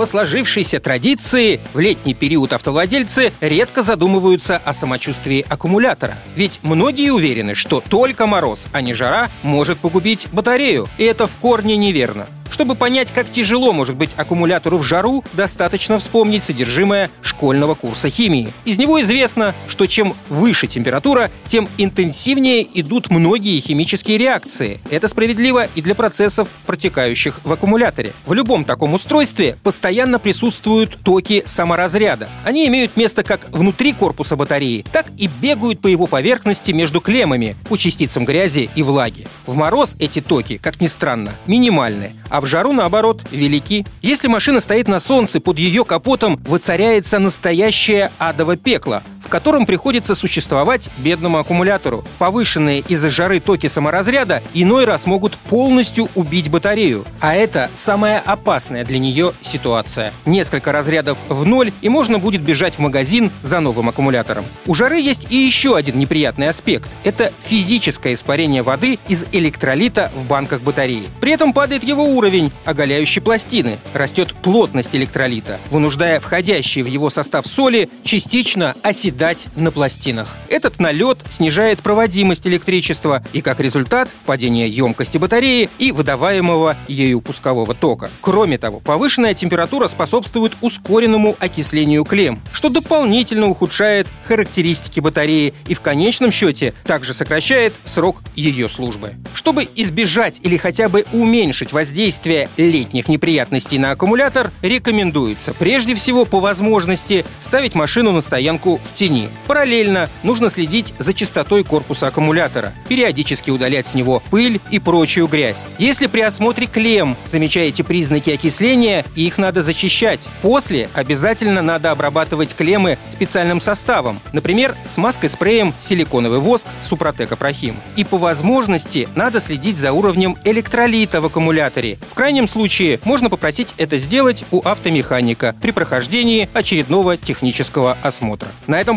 По сложившейся традиции, в летний период автовладельцы редко задумываются о самочувствии аккумулятора. Ведь многие уверены, что только мороз, а не жара, может погубить батарею. И это в корне неверно. Чтобы понять, как тяжело может быть аккумулятору в жару, достаточно вспомнить содержимое школьного курса химии. Из него известно, что чем выше температура, тем интенсивнее идут многие химические реакции. Это справедливо и для процессов, протекающих в аккумуляторе. В любом таком устройстве постоянно присутствуют токи саморазряда. Они имеют место как внутри корпуса батареи, так и бегают по его поверхности между клеммами по частицам грязи и влаги. В мороз эти токи, как ни странно, минимальны, а в жару, наоборот, велики. Если машина стоит на солнце, под ее капотом воцаряется настоящее адово пекло, в котором приходится существовать бедному аккумулятору. Повышенные из-за жары токи саморазряда иной раз могут полностью убить батарею. А это самая опасная для нее ситуация. Несколько разрядов в ноль, и можно будет бежать в магазин за новым аккумулятором. У жары есть и еще один неприятный аспект. Это физическое испарение воды из электролита в банках батареи. При этом падает его уровень, оголяющий пластины. Растет плотность электролита, вынуждая входящие в его состав соли частично оседать на пластинах. Этот налет снижает проводимость электричества и, как результат, падение емкости батареи и выдаваемого ею пускового тока. Кроме того, повышенная температура способствует ускоренному окислению клемм, что дополнительно ухудшает характеристики батареи и в конечном счете также сокращает срок ее службы. Чтобы избежать или хотя бы уменьшить воздействие летних неприятностей на аккумулятор, рекомендуется прежде всего по возможности ставить машину на стоянку в тени. Параллельно нужно следить за чистотой корпуса аккумулятора, периодически удалять с него пыль и прочую грязь. Если при осмотре клемм замечаете признаки окисления, их надо зачищать. После обязательно надо обрабатывать клеммы специальным составом, например, смазкой спреем силиконовый воск Супротек Апрахим. И по возможности надо следить за уровнем электролита в аккумуляторе. В крайнем случае можно попросить это сделать у автомеханика при прохождении очередного технического осмотра. На этом